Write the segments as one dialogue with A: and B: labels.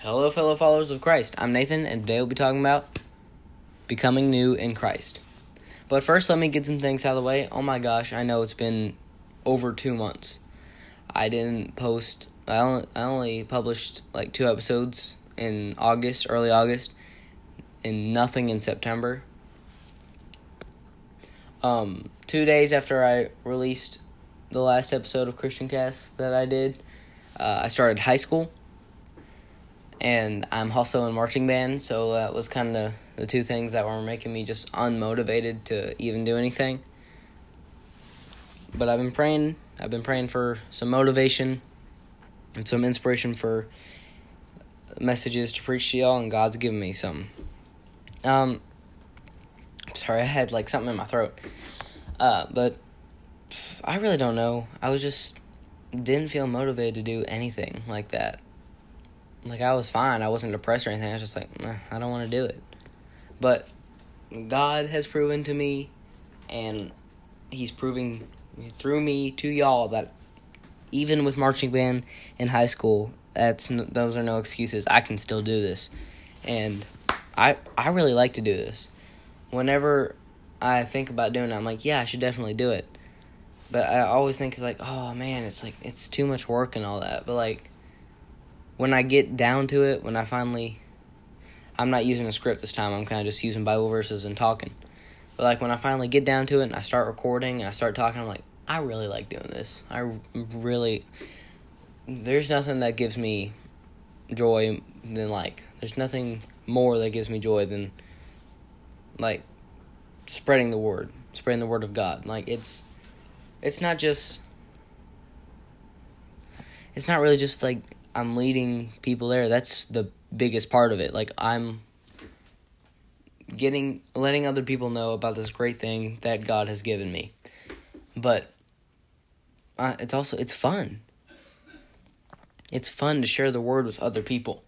A: Hello, fellow followers of Christ. I'm Nathan, and today we'll be talking about becoming new in Christ. But first, let me get some things out of the way. Oh my gosh, I know it's been over two months. I didn't post, I only, I only published like two episodes in August, early August, and nothing in September. Um, two days after I released the last episode of Christian Cast that I did, uh, I started high school and I'm also in marching band, so that was kind of the two things that were making me just unmotivated to even do anything. But I've been praying, I've been praying for some motivation and some inspiration for messages to preach to y'all, and God's given me some. Um, sorry, I had like something in my throat. Uh, but I really don't know. I was just didn't feel motivated to do anything like that like I was fine. I wasn't depressed or anything. I was just like, I don't want to do it. But God has proven to me, and He's proving through me to y'all that even with marching band in high school, that's those are no excuses. I can still do this, and I I really like to do this. Whenever I think about doing it, I'm like, yeah, I should definitely do it. But I always think it's like, oh man, it's like it's too much work and all that. But like when I get down to it, when I finally, I'm not using a script this time. I'm kind of just using Bible verses and talking. But like when I finally get down to it and I start recording and I start talking, I'm like, I really like doing this. I really, there's nothing that gives me joy than like, there's nothing more that gives me joy than like spreading the word, spreading the word of God. Like it's, it's not just, it's not really just like I'm leading people there. That's the biggest part of it. Like I'm getting letting other people know about this great thing that God has given me. But uh, it's also it's fun. It's fun to share the word with other people.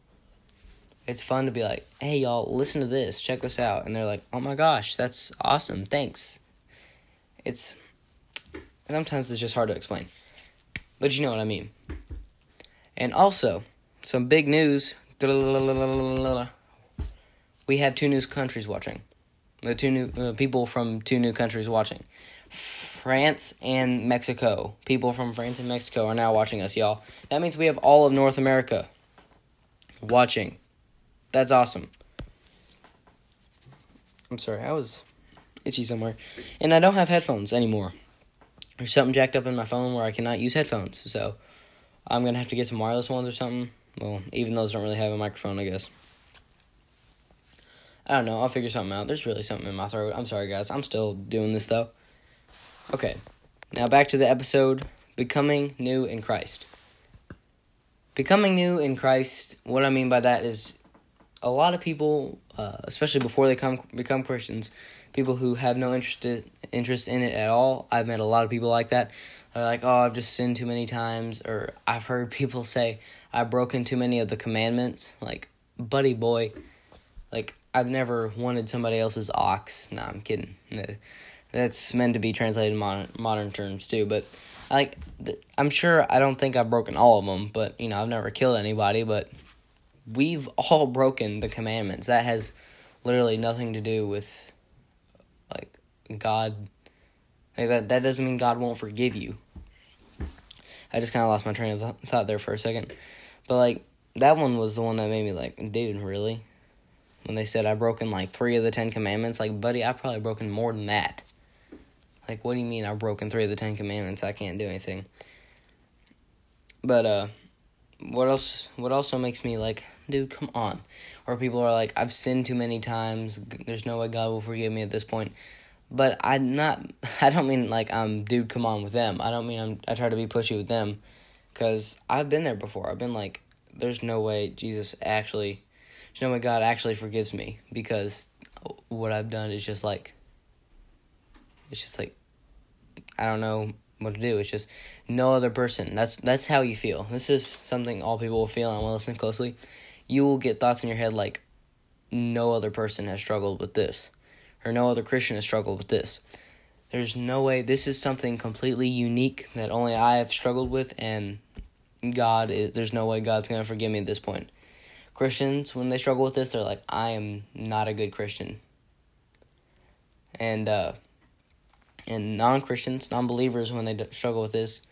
A: It's fun to be like, "Hey y'all, listen to this. Check this out." And they're like, "Oh my gosh, that's awesome. Thanks." It's sometimes it's just hard to explain. But you know what I mean. And also, some big news. We have two new countries watching. The two new uh, people from two new countries watching. France and Mexico. People from France and Mexico are now watching us, y'all. That means we have all of North America watching. That's awesome. I'm sorry, I was itchy somewhere. And I don't have headphones anymore. There's something jacked up in my phone where I cannot use headphones. So I'm gonna have to get some wireless ones or something. Well, even those don't really have a microphone, I guess. I don't know. I'll figure something out. There's really something in my throat. I'm sorry, guys. I'm still doing this though. Okay, now back to the episode Becoming New in Christ. Becoming new in Christ, what I mean by that is a lot of people, uh, especially before they come become Christians, people who have no interest interest in it at all. I've met a lot of people like that They're like, oh, I've just sinned too many times, or I've heard people say I've broken too many of the commandments. Like, buddy boy, like I've never wanted somebody else's ox. No, I'm kidding. That's meant to be translated in modern modern terms too, but like I'm sure I don't think I've broken all of them, but you know I've never killed anybody, but we've all broken the commandments. That has literally nothing to do with God like that that doesn't mean God won't forgive you. I just kind of lost my train of th- thought there for a second. But like that one was the one that made me like, dude, really? When they said I've broken like 3 of the 10 commandments, like buddy, I've probably broken more than that. Like what do you mean I've broken 3 of the 10 commandments? I can't do anything. But uh what else what also makes me like dude come on or people are like i've sinned too many times there's no way god will forgive me at this point but I'm not. I don't mean like I'm dude. Come on with them. I don't mean I'm. I try to be pushy with them, because I've been there before. I've been like, there's no way Jesus actually, there's no way God actually forgives me because what I've done is just like. It's just like, I don't know what to do. It's just no other person. That's that's how you feel. This is something all people will feel. And want listen closely. You will get thoughts in your head like, no other person has struggled with this or no other Christian has struggled with this. There's no way this is something completely unique that only I have struggled with, and God, is, there's no way God's going to forgive me at this point. Christians, when they struggle with this, they're like, I am not a good Christian. And, uh, and non Christians, non believers, when they struggle with this,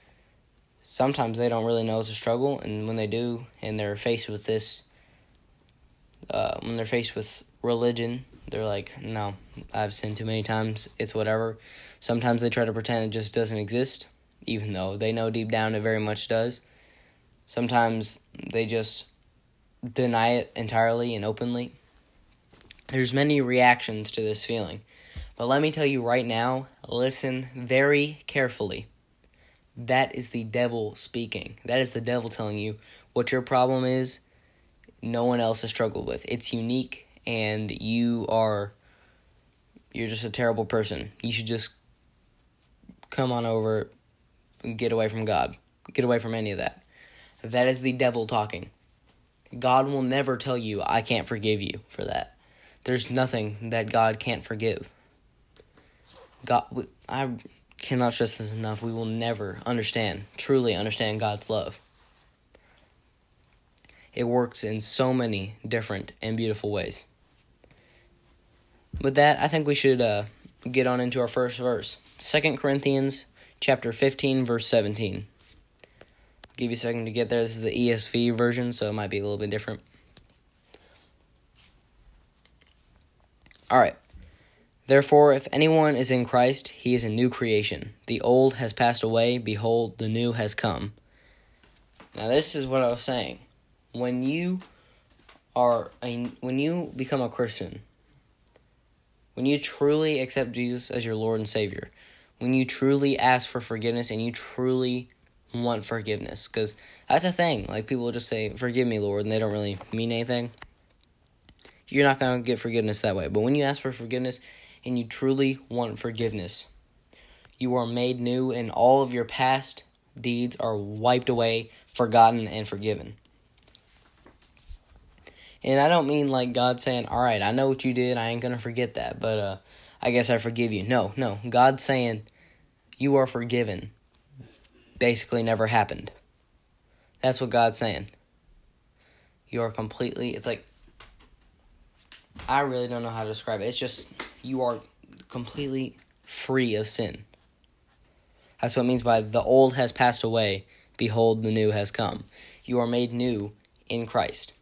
A: sometimes they don't really know it's a struggle. And when they do, and they're faced with this, uh, when they're faced with religion, they're like, no, I've sinned too many times. It's whatever. Sometimes they try to pretend it just doesn't exist, even though they know deep down it very much does. Sometimes they just deny it entirely and openly. There's many reactions to this feeling. But let me tell you right now, listen very carefully. That is the devil speaking. That is the devil telling you what your problem is. No one else has struggled with. It's unique and you are you're just a terrible person. You should just come on over and get away from God. Get away from any of that. That is the devil talking. God will never tell you, I can't forgive you for that. There's nothing that God can't forgive. God, I cannot stress this enough. We will never understand, truly understand God's love. It works in so many different and beautiful ways. With that, I think we should uh, get on into our first verse. Second Corinthians chapter 15, verse 17 I'll give you a second to get there. This is the ESV version, so it might be a little bit different. All right. Therefore, if anyone is in Christ, he is a new creation. The old has passed away, behold, the new has come. Now, this is what I was saying. When you are a, when you become a Christian, when you truly accept Jesus as your Lord and Savior, when you truly ask for forgiveness and you truly want forgiveness because that's a thing. Like people just say, "Forgive me, Lord," and they don't really mean anything. You're not gonna get forgiveness that way. But when you ask for forgiveness and you truly want forgiveness, you are made new, and all of your past deeds are wiped away, forgotten, and forgiven. And I don't mean like God saying, "All right, I know what you did. I ain't gonna forget that, but uh, I guess I forgive you." No, no. God saying, "You are forgiven." basically never happened. That's what God's saying. You are completely, it's like, I really don't know how to describe it. It's just, you are completely free of sin. That's what it means by the old has passed away, behold, the new has come. You are made new in Christ.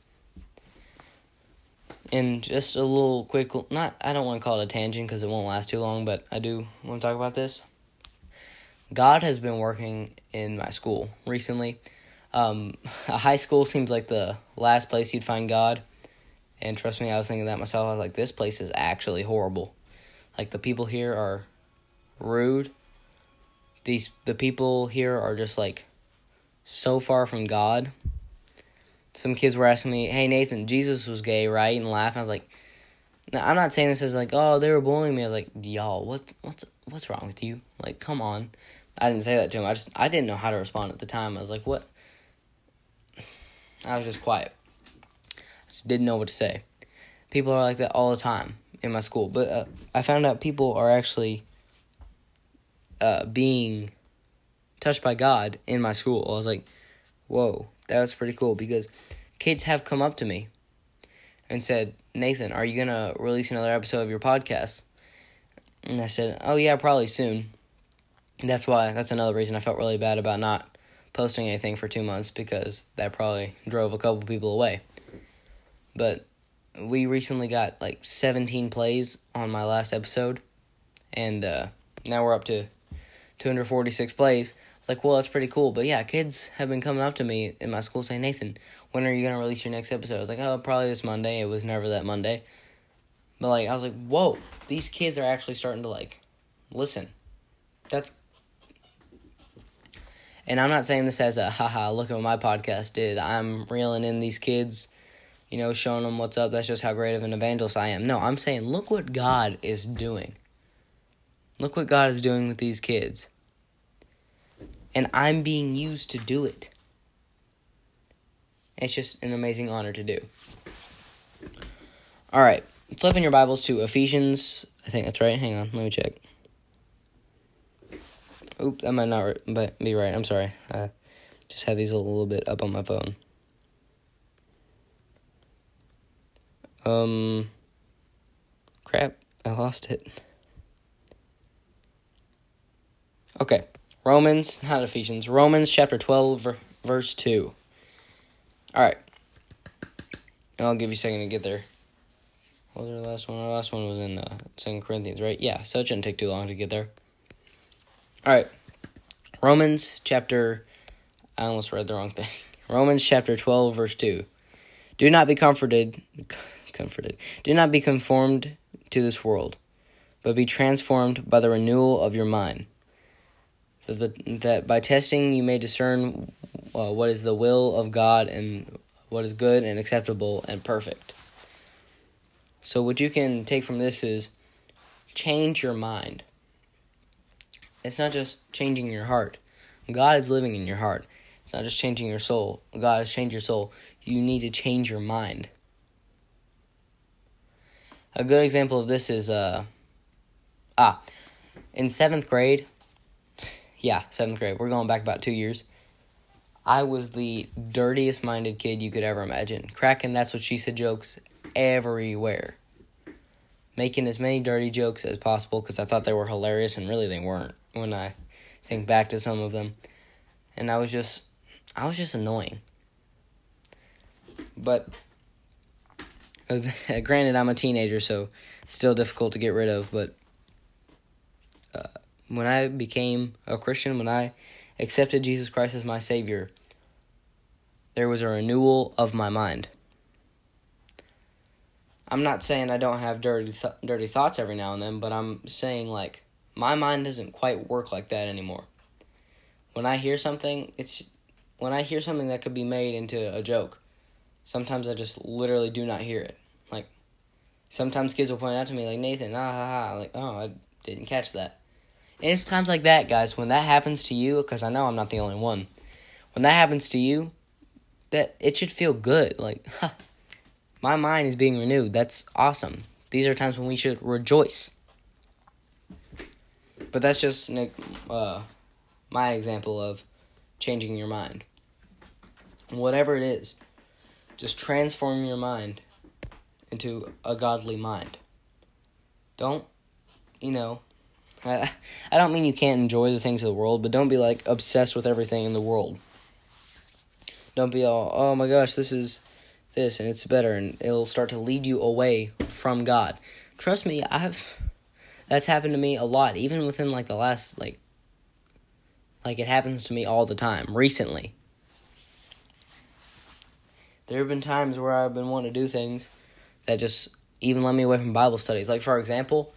A: And just a little quick, not, I don't want to call it a tangent because it won't last too long, but I do want to talk about this. God has been working in my school recently. Um, a high school seems like the last place you'd find God. And trust me, I was thinking that myself. I was like, this place is actually horrible. Like the people here are rude. These the people here are just like so far from God. Some kids were asking me, "Hey Nathan, Jesus was gay, right?" And laughing. I was like, now, I'm not saying this as like, "Oh, they were bullying me." I was like, "Y'all, what what's what's wrong with you? Like, come on." I didn't say that to him. I just I didn't know how to respond at the time. I was like, "What?" I was just quiet. I just didn't know what to say. People are like that all the time in my school, but uh, I found out people are actually uh, being touched by God in my school. I was like, "Whoa, that was pretty cool." Because kids have come up to me and said, "Nathan, are you gonna release another episode of your podcast?" And I said, "Oh yeah, probably soon." that's why that's another reason I felt really bad about not posting anything for two months because that probably drove a couple people away. But we recently got like 17 plays on my last episode, and uh, now we're up to 246 plays. It's like, well, that's pretty cool. But yeah, kids have been coming up to me in my school saying, Nathan, when are you going to release your next episode? I was like, oh, probably this Monday. It was never that Monday. But like, I was like, whoa, these kids are actually starting to like listen. That's and I'm not saying this as a haha, look at what my podcast did. I'm reeling in these kids, you know, showing them what's up. That's just how great of an evangelist I am. No, I'm saying look what God is doing. Look what God is doing with these kids. And I'm being used to do it. It's just an amazing honor to do. All right, flipping your Bibles to Ephesians. I think that's right. Hang on, let me check. Oops, that might not but be right. I'm sorry. I just had these a little bit up on my phone. Um, crap, I lost it. Okay, Romans, not Ephesians, Romans chapter 12, verse 2. Alright, I'll give you a second to get there. What was our last one? Our last one was in uh, 2 Corinthians, right? Yeah, so it shouldn't take too long to get there. Alright, Romans chapter, I almost read the wrong thing. Romans chapter 12, verse 2. Do not be comforted, comforted. Do not be conformed to this world, but be transformed by the renewal of your mind. That, the, that by testing you may discern uh, what is the will of God and what is good and acceptable and perfect. So, what you can take from this is change your mind. It's not just changing your heart, God is living in your heart. It's not just changing your soul, God has changed your soul you need to change your mind. A good example of this is uh ah in seventh grade. Yeah, seventh grade. We're going back about two years. I was the dirtiest minded kid you could ever imagine. Cracking that's what she said jokes everywhere. Making as many dirty jokes as possible because I thought they were hilarious and really they weren't when I think back to some of them. And I was just I was just annoying. But granted, I'm a teenager, so still difficult to get rid of. But uh, when I became a Christian, when I accepted Jesus Christ as my Savior, there was a renewal of my mind. I'm not saying I don't have dirty th- dirty thoughts every now and then, but I'm saying like my mind doesn't quite work like that anymore. When I hear something, it's when I hear something that could be made into a joke, sometimes I just literally do not hear it. Like, sometimes kids will point out to me, like, Nathan, ah, ha, ha. Like, oh, I didn't catch that. And it's times like that, guys, when that happens to you, because I know I'm not the only one. When that happens to you, that it should feel good. Like, huh, my mind is being renewed. That's awesome. These are times when we should rejoice. But that's just uh, my example of changing your mind. Whatever it is, just transform your mind into a godly mind. Don't, you know, I, don't mean you can't enjoy the things of the world, but don't be like obsessed with everything in the world. Don't be all, oh my gosh, this is this and it's better, and it'll start to lead you away from God. Trust me, I've that's happened to me a lot, even within like the last like like it happens to me all the time recently. There have been times where I've been wanting to do things that just even led me away from Bible studies. Like for example,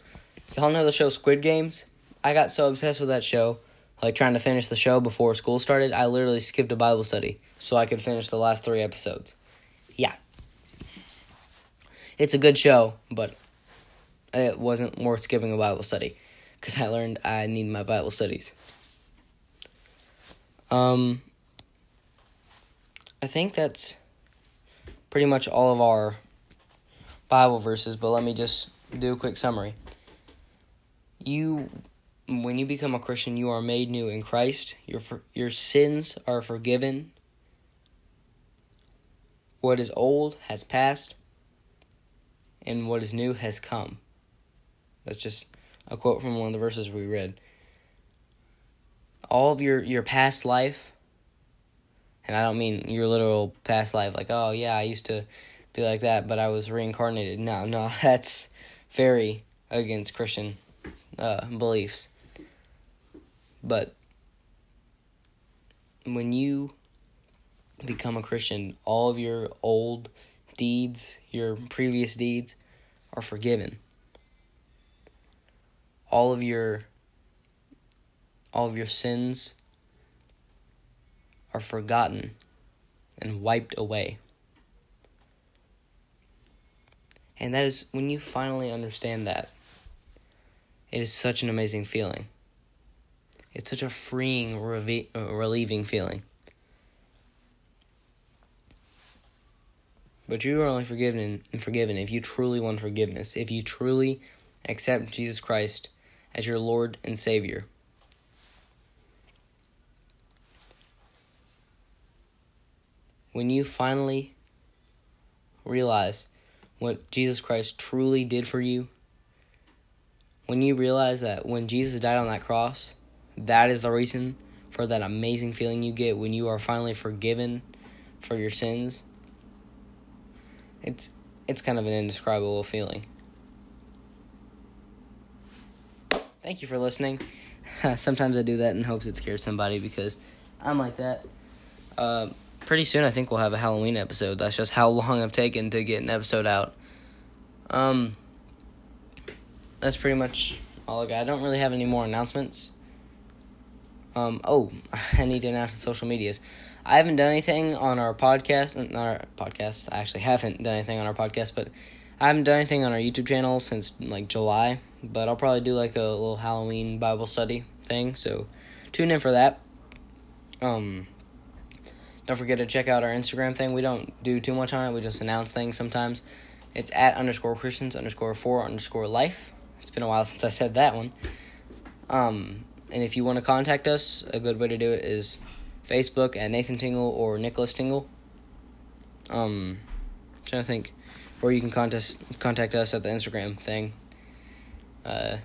A: y'all know the show Squid Games? I got so obsessed with that show, like trying to finish the show before school started, I literally skipped a Bible study so I could finish the last 3 episodes. Yeah. It's a good show, but it wasn't worth skipping a Bible study because I learned I need my Bible studies. Um, I think that's pretty much all of our Bible verses, but let me just do a quick summary. You, when you become a Christian, you are made new in Christ. Your your sins are forgiven. What is old has passed, and what is new has come. That's just a quote from one of the verses we read. All of your, your past life and I don't mean your literal past life, like, oh, yeah, I used to be like that, but I was reincarnated. No, no, that's very against Christian uh, beliefs. But when you become a Christian, all of your old deeds, your previous deeds, are forgiven. All of your all of your sins are forgotten and wiped away. And that is when you finally understand that, it is such an amazing feeling. It's such a freeing, uh, relieving feeling. But you are only forgiven and forgiven if you truly want forgiveness, if you truly accept Jesus Christ as your Lord and Savior. when you finally realize what Jesus Christ truly did for you, when you realize that when Jesus died on that cross, that is the reason for that amazing feeling you get when you are finally forgiven for your sins. It's it's kind of an indescribable feeling. Thank you for listening. Sometimes I do that in hopes it scares somebody because I'm like that. Uh, pretty soon, I think we'll have a Halloween episode. That's just how long I've taken to get an episode out. Um, that's pretty much all I got. I don't really have any more announcements. Um, oh, I need to announce the social medias. I haven't done anything on our podcast. Not our podcast. I actually haven't done anything on our podcast, but I haven't done anything on our YouTube channel since like July. But I'll probably do like a little Halloween Bible study thing. So tune in for that. Um, don't forget to check out our Instagram thing. We don't do too much on it. We just announce things sometimes. It's at underscore Christians underscore four underscore life. It's been a while since I said that one. Um, and if you want to contact us, a good way to do it is Facebook at Nathan Tingle or Nicholas Tingle. Um, trying to think, or you can contact contact us at the Instagram thing. Uh,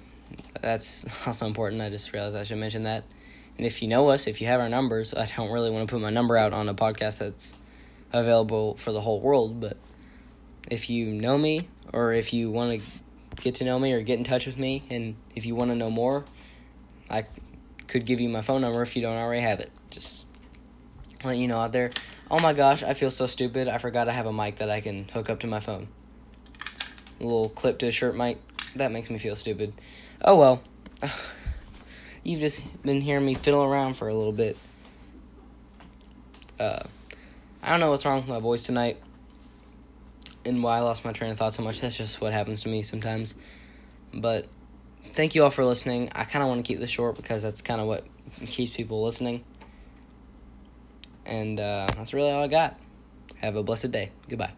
A: that's also important. I just realized I should mention that. And if you know us, if you have our numbers, I don't really want to put my number out on a podcast that's available for the whole world. But if you know me, or if you want to get to know me, or get in touch with me, and if you want to know more, I could give you my phone number if you don't already have it. Just let you know out there. Oh my gosh, I feel so stupid. I forgot I have a mic that I can hook up to my phone. A little clip to a shirt mic. That makes me feel stupid. Oh well. You've just been hearing me fiddle around for a little bit. Uh, I don't know what's wrong with my voice tonight and why I lost my train of thought so much. That's just what happens to me sometimes. But thank you all for listening. I kind of want to keep this short because that's kind of what keeps people listening. And uh, that's really all I got. Have a blessed day. Goodbye.